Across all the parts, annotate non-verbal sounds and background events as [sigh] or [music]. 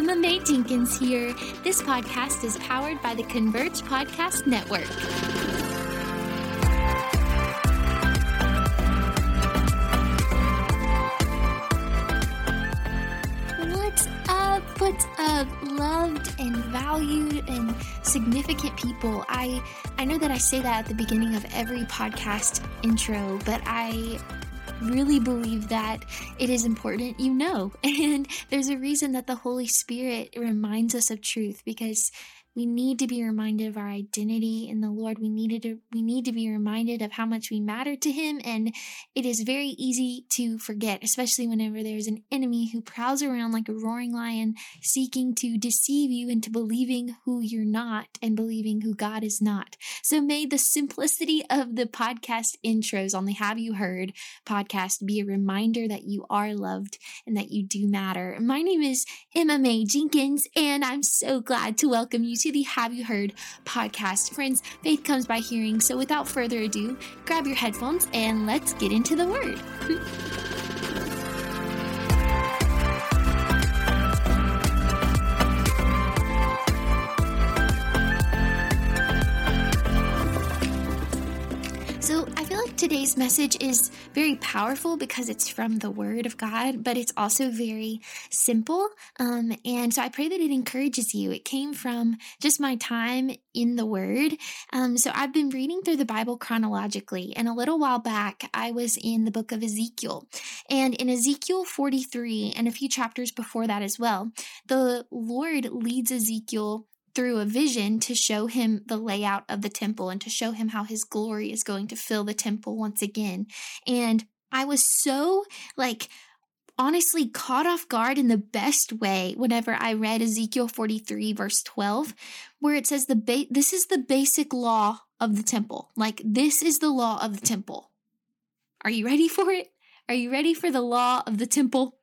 Emma Mae Jenkins here. This podcast is powered by the Converge Podcast Network. What's up? What's up? Loved and valued and significant people. I I know that I say that at the beginning of every podcast intro, but I really believe that it is important you know. [laughs] And there's a reason that the Holy Spirit reminds us of truth because we need to be reminded of our identity in the Lord. We needed to we need to be reminded of how much we matter to him and it is very easy to forget, especially whenever there's an enemy who prowls around like a roaring lion seeking to deceive you into believing who you're not and believing who God is not. So may the simplicity of the podcast intros on the Have You Heard podcast be a reminder that you are loved and that you do matter. My name is Emma Mae Jenkins and I'm so glad to welcome you to the Have You Heard podcast. Friends, faith comes by hearing, so without further ado, grab your headphones and let's get into the word. [laughs] today's message is very powerful because it's from the Word of God, but it's also very simple. Um, and so, I pray that it encourages you. It came from just my time in the Word. Um, so, I've been reading through the Bible chronologically, and a little while back, I was in the book of Ezekiel. And in Ezekiel 43, and a few chapters before that as well, the Lord leads Ezekiel through a vision to show him the layout of the temple and to show him how his glory is going to fill the temple once again. And I was so like honestly caught off guard in the best way whenever I read Ezekiel 43 verse 12 where it says the ba- this is the basic law of the temple. Like this is the law of the temple. Are you ready for it? Are you ready for the law of the temple?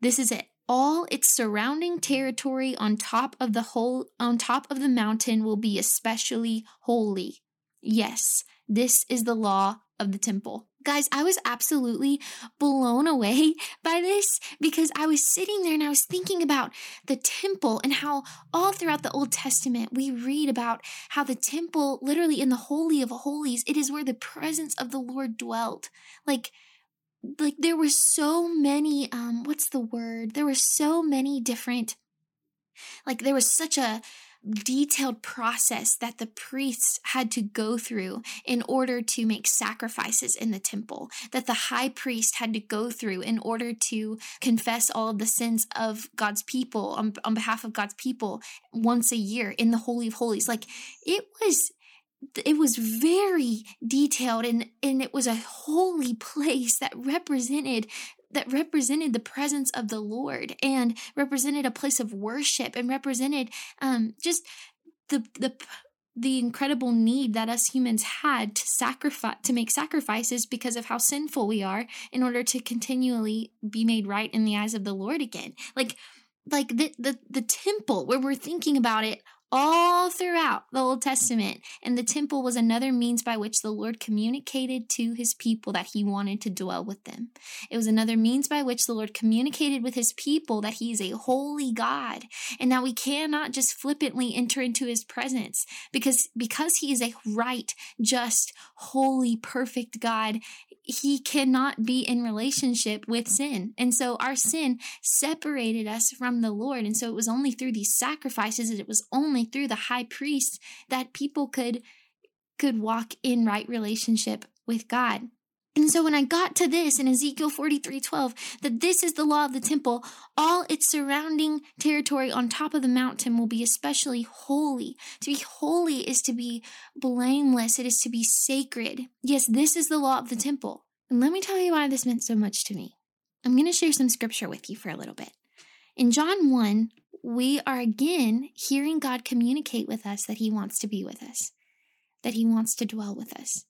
This is it all its surrounding territory on top of the whole on top of the mountain will be especially holy. Yes, this is the law of the temple. Guys, I was absolutely blown away [laughs] by this because I was sitting there and I was thinking about the temple and how all throughout the Old Testament we read about how the temple, literally in the Holy of Holies, it is where the presence of the Lord dwelt. Like, like there were so many um what's the word? There were so many different like there was such a detailed process that the priests had to go through in order to make sacrifices in the temple that the high priest had to go through in order to confess all of the sins of God's people on, on behalf of God's people once a year in the holy of holies. Like it was it was very detailed and and it was a holy place that represented that represented the presence of the Lord and represented a place of worship and represented um just the the the incredible need that us humans had to sacrifice to make sacrifices because of how sinful we are in order to continually be made right in the eyes of the Lord again. Like like the the the temple where we're thinking about it all throughout the Old Testament. And the temple was another means by which the Lord communicated to his people that he wanted to dwell with them. It was another means by which the Lord communicated with his people that he is a holy God and that we cannot just flippantly enter into his presence because because he is a right, just, holy, perfect God, he cannot be in relationship with sin. And so our sin separated us from the Lord. And so it was only through these sacrifices, it was only through the high priest that people could could walk in right relationship with God. And so when I got to this in Ezekiel 43 12, that this is the law of the temple, all its surrounding territory on top of the mountain will be especially holy. To be holy is to be blameless, it is to be sacred. Yes, this is the law of the temple. And let me tell you why this meant so much to me. I'm going to share some scripture with you for a little bit. In John 1, we are again hearing God communicate with us that He wants to be with us, that He wants to dwell with us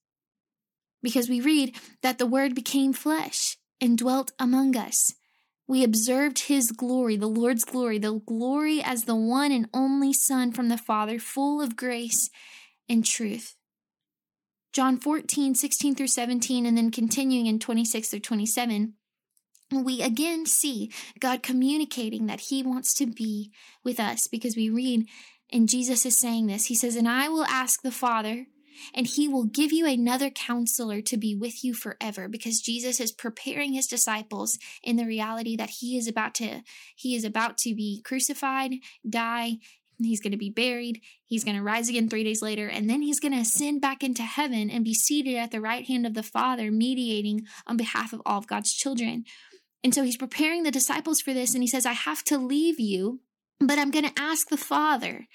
because we read that the Word became flesh and dwelt among us. We observed his glory, the Lord's glory, the glory as the one and only Son from the Father, full of grace and truth. John 14, 16 through 17, and then continuing in 26 through 27. we again see God communicating that He wants to be with us because we read, and Jesus is saying this He says, And I will ask the Father, and He will give you another counselor to be with you forever because Jesus is preparing His disciples in the reality that He is about to, He is about to be crucified, die, He's going to be buried. He's going to rise again three days later. And then he's going to ascend back into heaven and be seated at the right hand of the Father, mediating on behalf of all of God's children. And so he's preparing the disciples for this, and he says, I have to leave you but I'm going to ask the Father,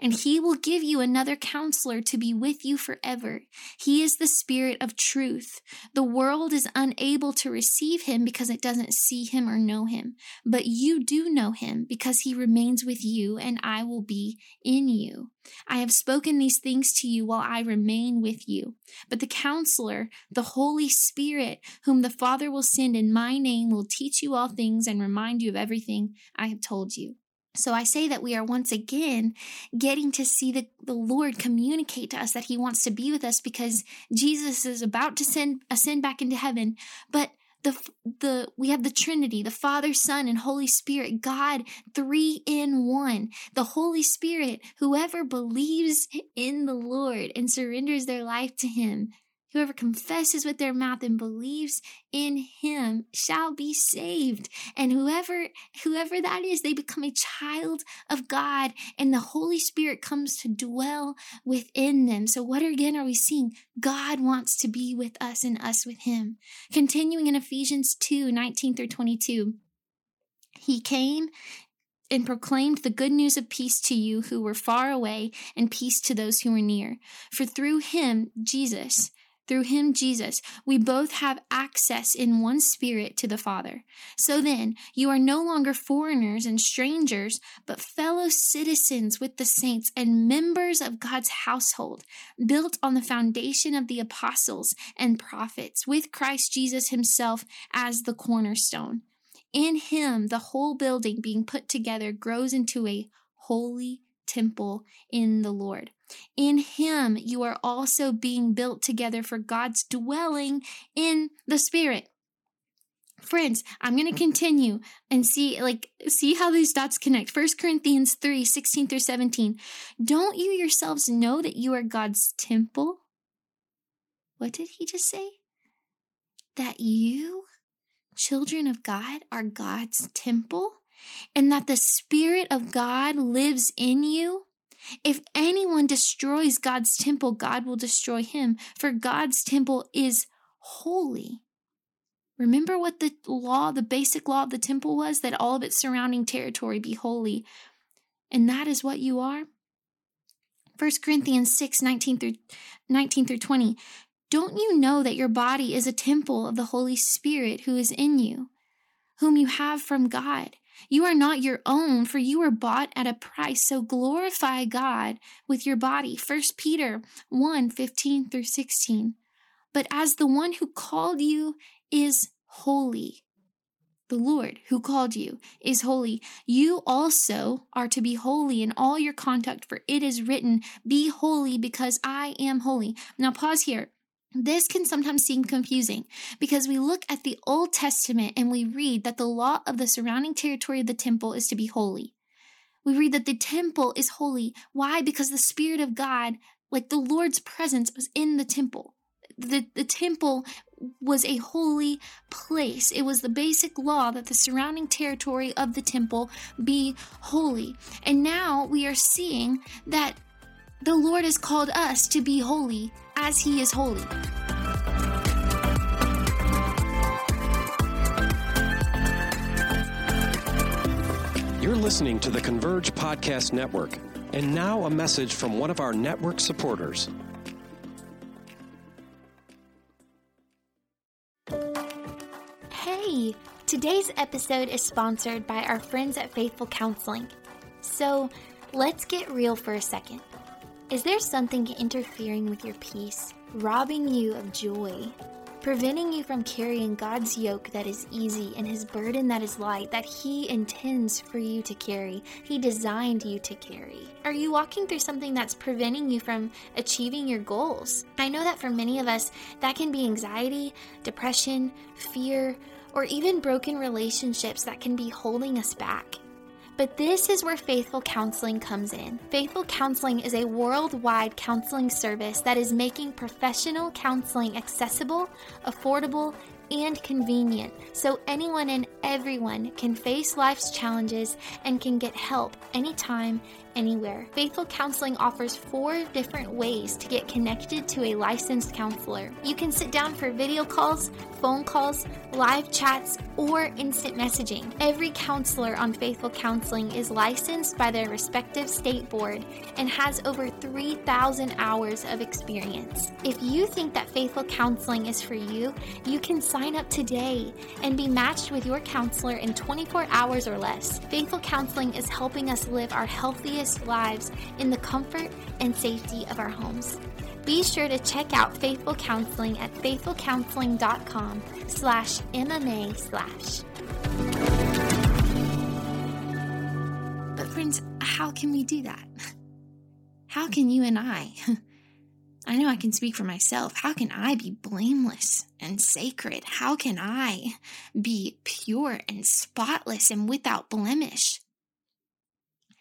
and He will give you another counselor to be with you forever. He is the Spirit of truth. The world is unable to receive Him because it doesn't see Him or know Him. But you do know Him because He remains with you, and I will be in you. I have spoken these things to you while I remain with you. But the counselor, the Holy Spirit, whom the Father will send in my name, will teach you all things and remind you of everything I have told you. So I say that we are once again getting to see the, the Lord communicate to us that He wants to be with us because Jesus is about to send ascend back into heaven. But the the we have the Trinity, the Father, Son, and Holy Spirit, God, three in one. The Holy Spirit, whoever believes in the Lord and surrenders their life to Him Whoever confesses with their mouth and believes in him shall be saved. And whoever whoever that is, they become a child of God and the Holy Spirit comes to dwell within them. So what again are we seeing? God wants to be with us and us with him. Continuing in Ephesians 2, 19 through 22. He came and proclaimed the good news of peace to you who were far away and peace to those who were near. For through him, Jesus, through him, Jesus, we both have access in one spirit to the Father. So then, you are no longer foreigners and strangers, but fellow citizens with the saints and members of God's household, built on the foundation of the apostles and prophets, with Christ Jesus himself as the cornerstone. In him, the whole building being put together grows into a holy temple in the Lord. In him, you are also being built together for God's dwelling in the Spirit. Friends, I'm going to continue and see like see how these dots connect. 1 Corinthians 3, 16 through 17. Don't you yourselves know that you are God's temple? What did he just say? That you, children of God, are God's temple? and that the Spirit of God lives in you? If anyone destroys God's temple, God will destroy him, for God's temple is holy. Remember what the law, the basic law of the temple was? That all of its surrounding territory be holy. And that is what you are. 1 Corinthians 6 19 through, 19 through 20. Don't you know that your body is a temple of the Holy Spirit who is in you, whom you have from God? You are not your own, for you were bought at a price. So glorify God with your body. 1 Peter 1 15 through 16. But as the one who called you is holy, the Lord who called you is holy. You also are to be holy in all your conduct, for it is written, Be holy because I am holy. Now, pause here. This can sometimes seem confusing because we look at the Old Testament and we read that the law of the surrounding territory of the temple is to be holy. We read that the temple is holy. Why? Because the Spirit of God, like the Lord's presence, was in the temple. The, the temple was a holy place. It was the basic law that the surrounding territory of the temple be holy. And now we are seeing that the Lord has called us to be holy as he is holy. You're listening to the Converge Podcast Network. And now a message from one of our network supporters. Hey, today's episode is sponsored by our friends at Faithful Counseling. So let's get real for a second. Is there something interfering with your peace, robbing you of joy, preventing you from carrying God's yoke that is easy and His burden that is light, that He intends for you to carry, He designed you to carry? Are you walking through something that's preventing you from achieving your goals? I know that for many of us, that can be anxiety, depression, fear, or even broken relationships that can be holding us back. But this is where Faithful Counseling comes in. Faithful Counseling is a worldwide counseling service that is making professional counseling accessible, affordable, and convenient so anyone and everyone can face life's challenges and can get help anytime, anywhere. Faithful Counseling offers four different ways to get connected to a licensed counselor. You can sit down for video calls, phone calls, live chats, or instant messaging. Every counselor on Faithful Counseling is licensed by their respective state board and has over 3,000 hours of experience. If you think that Faithful Counseling is for you, you can sign up today and be matched with your counselor in 24 hours or less. Faithful Counseling is helping us live our healthiest lives in the comfort and safety of our homes. Be sure to check out Faithful Counseling at faithfulcounseling.com slash MMA slash. But friends, how can we do that? [laughs] How can you and I? [laughs] I know I can speak for myself. How can I be blameless and sacred? How can I be pure and spotless and without blemish?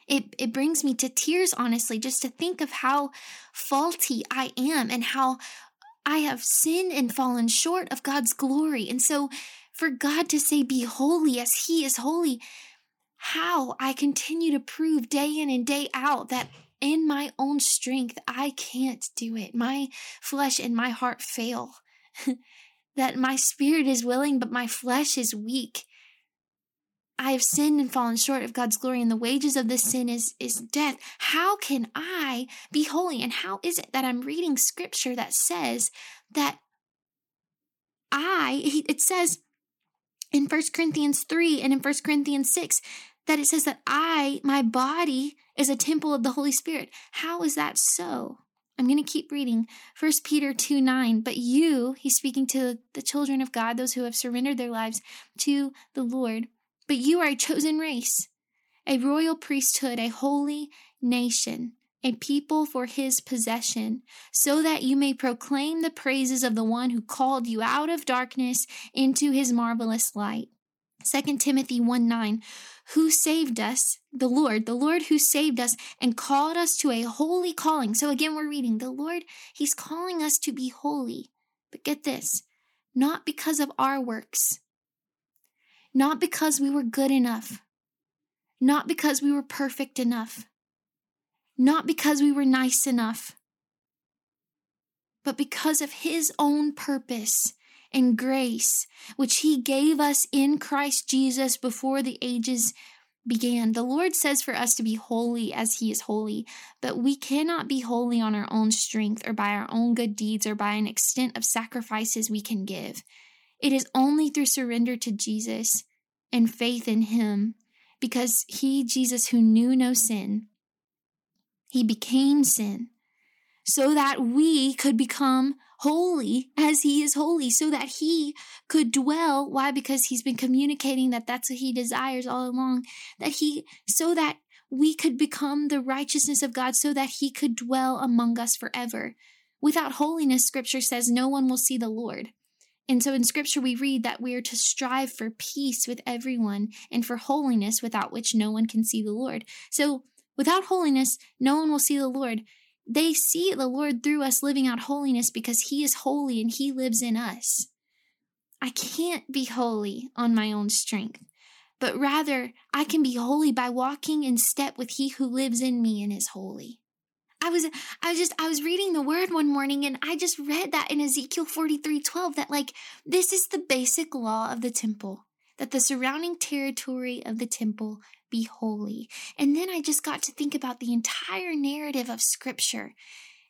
It, it brings me to tears, honestly, just to think of how faulty I am and how I have sinned and fallen short of God's glory. And so, for God to say, Be holy as He is holy, how I continue to prove day in and day out that in my own strength, I can't do it. My flesh and my heart fail. [laughs] that my spirit is willing, but my flesh is weak. I have sinned and fallen short of God's glory, and the wages of this sin is, is death. How can I be holy? And how is it that I'm reading scripture that says that I, it says in 1 Corinthians 3 and in 1 Corinthians 6, that it says that I, my body, is a temple of the Holy Spirit. How is that so? I'm going to keep reading. 1 Peter 2 9. But you, he's speaking to the children of God, those who have surrendered their lives to the Lord. But you are a chosen race, a royal priesthood, a holy nation, a people for his possession, so that you may proclaim the praises of the one who called you out of darkness into his marvelous light. 2 Timothy 1 9, who saved us, the Lord, the Lord who saved us and called us to a holy calling. So again, we're reading the Lord, He's calling us to be holy. But get this, not because of our works, not because we were good enough, not because we were perfect enough, not because we were nice enough, but because of His own purpose and grace, which He gave us in Christ Jesus before the ages began. The Lord says for us to be holy as He is holy, but we cannot be holy on our own strength or by our own good deeds or by an extent of sacrifices we can give. It is only through surrender to Jesus and faith in him because he, Jesus, who knew no sin, he became sin so that we could become holy as he is holy, so that he could dwell. Why? Because he's been communicating that that's what he desires all along, that he, so that we could become the righteousness of God, so that he could dwell among us forever. Without holiness, scripture says no one will see the Lord. And so in scripture, we read that we are to strive for peace with everyone and for holiness without which no one can see the Lord. So without holiness, no one will see the Lord. They see the Lord through us living out holiness because He is holy and He lives in us. I can't be holy on my own strength, but rather I can be holy by walking in step with He who lives in me and is holy. I was I was just I was reading the word one morning and I just read that in Ezekiel 43:12 that like this is the basic law of the temple that the surrounding territory of the temple be holy. And then I just got to think about the entire narrative of scripture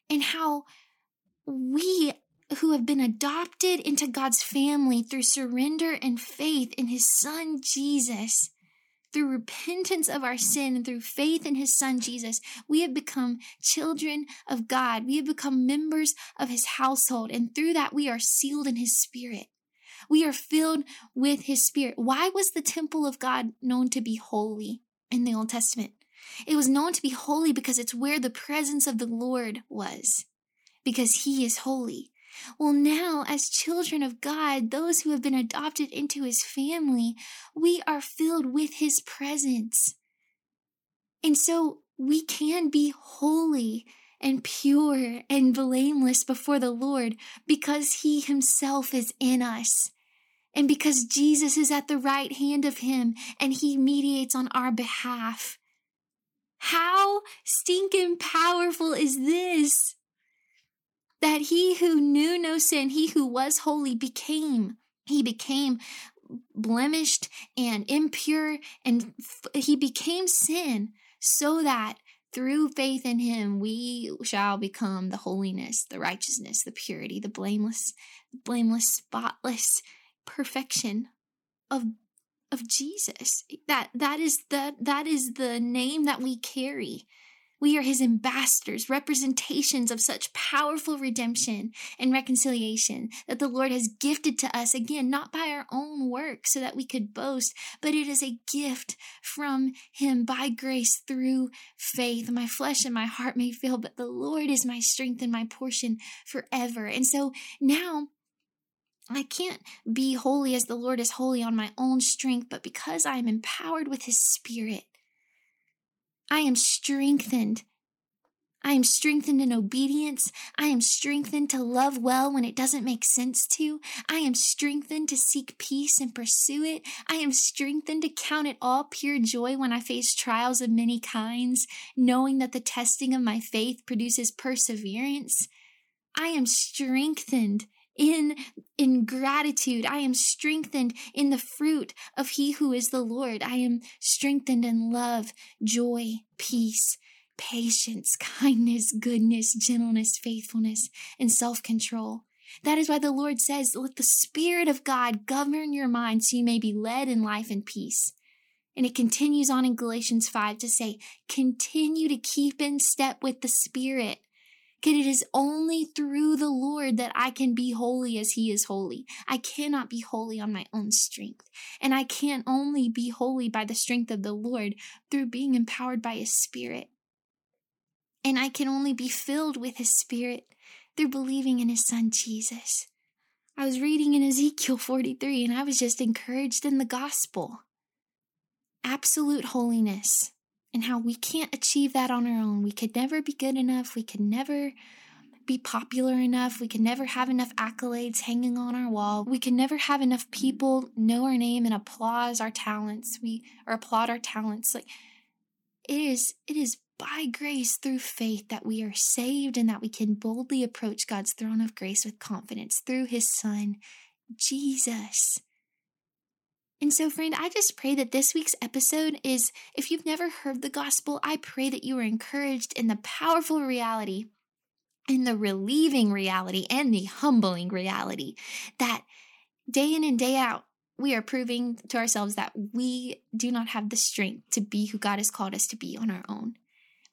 and how we who have been adopted into God's family through surrender and faith in his son Jesus through repentance of our sin and through faith in his son Jesus, we have become children of God. We have become members of his household. And through that, we are sealed in his spirit. We are filled with his spirit. Why was the temple of God known to be holy in the Old Testament? It was known to be holy because it's where the presence of the Lord was, because he is holy. Well, now, as children of God, those who have been adopted into his family, we are filled with his presence. And so we can be holy and pure and blameless before the Lord because he himself is in us. And because Jesus is at the right hand of him and he mediates on our behalf. How stinking powerful is this? That he who knew no sin, he who was holy, became. He became blemished and impure, and he became sin so that through faith in him we shall become the holiness, the righteousness, the purity, the blameless, blameless, spotless perfection of of Jesus. That that is the that is the name that we carry. We are his ambassadors, representations of such powerful redemption and reconciliation that the Lord has gifted to us, again, not by our own work so that we could boast, but it is a gift from him by grace through faith. My flesh and my heart may fail, but the Lord is my strength and my portion forever. And so now, I can't be holy as the Lord is holy on my own strength, but because I am empowered with His Spirit, I am strengthened. I am strengthened in obedience. I am strengthened to love well when it doesn't make sense to. I am strengthened to seek peace and pursue it. I am strengthened to count it all pure joy when I face trials of many kinds, knowing that the testing of my faith produces perseverance. I am strengthened in in gratitude. I am strengthened in the fruit of he who is the lord. I am strengthened in love joy peace patience kindness goodness gentleness faithfulness and self-control. That is why the lord says let the spirit of god govern your mind so you may be led in life and peace. And it continues on in galatians 5 to say continue to keep in step with the spirit it is only through the Lord that I can be holy as He is holy. I cannot be holy on my own strength. And I can only be holy by the strength of the Lord through being empowered by His Spirit. And I can only be filled with His Spirit through believing in His Son Jesus. I was reading in Ezekiel 43 and I was just encouraged in the gospel. Absolute holiness and how we can't achieve that on our own. We could never be good enough. We could never be popular enough. We could never have enough accolades hanging on our wall. We could never have enough people know our name and applause our talents. We or applaud our talents. Like it is it is by grace through faith that we are saved and that we can boldly approach God's throne of grace with confidence through his son Jesus. And so, friend, I just pray that this week's episode is if you've never heard the gospel, I pray that you are encouraged in the powerful reality, in the relieving reality, and the humbling reality that day in and day out, we are proving to ourselves that we do not have the strength to be who God has called us to be on our own.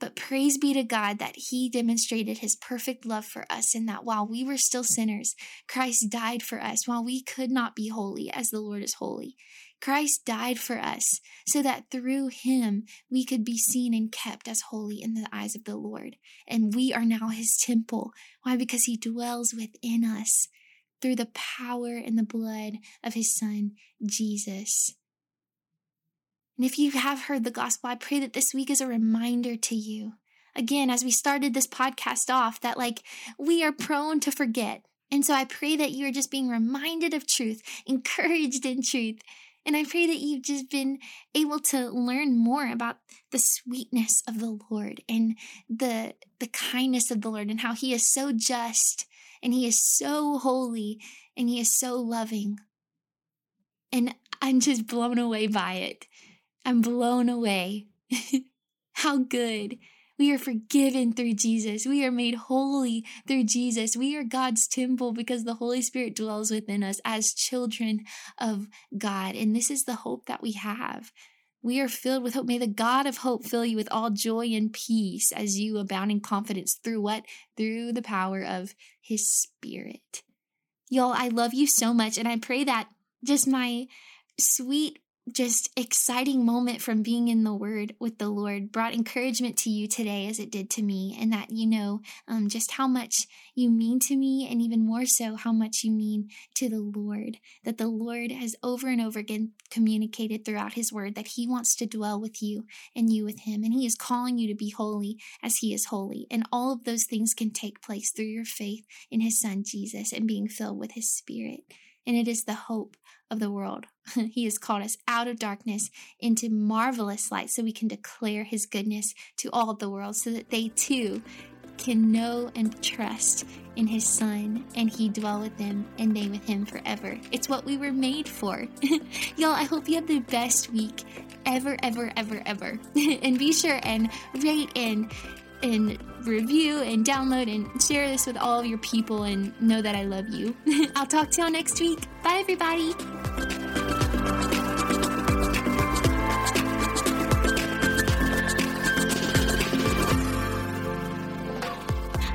But praise be to God that He demonstrated His perfect love for us, and that while we were still sinners, Christ died for us while we could not be holy as the Lord is holy. Christ died for us so that through Him we could be seen and kept as holy in the eyes of the Lord. And we are now His temple. Why? Because He dwells within us through the power and the blood of His Son, Jesus. And if you have heard the gospel, I pray that this week is a reminder to you. Again, as we started this podcast off, that like we are prone to forget. And so I pray that you are just being reminded of truth, [laughs] encouraged in truth. And I pray that you've just been able to learn more about the sweetness of the Lord and the the kindness of the Lord and how he is so just and he is so holy and he is so loving. And I'm just blown away by it. I'm blown away. [laughs] How good. We are forgiven through Jesus. We are made holy through Jesus. We are God's temple because the Holy Spirit dwells within us as children of God. And this is the hope that we have. We are filled with hope. May the God of hope fill you with all joy and peace as you abound in confidence through what? Through the power of his spirit. Y'all, I love you so much. And I pray that just my sweet just exciting moment from being in the Word with the Lord brought encouragement to you today as it did to me, and that you know um, just how much you mean to me, and even more so, how much you mean to the Lord. That the Lord has over and over again communicated throughout His Word that He wants to dwell with you and you with Him, and He is calling you to be holy as He is holy. And all of those things can take place through your faith in His Son Jesus and being filled with His Spirit. And it is the hope of the world. [laughs] he has called us out of darkness into marvelous light so we can declare his goodness to all the world so that they too can know and trust in his son and he dwell with them and they with him forever. It's what we were made for. [laughs] Y'all, I hope you have the best week ever, ever, ever, ever. [laughs] and be sure and rate and and review and download and share this with all of your people and know that I love you. [laughs] I'll talk to y'all next week. Bye, everybody.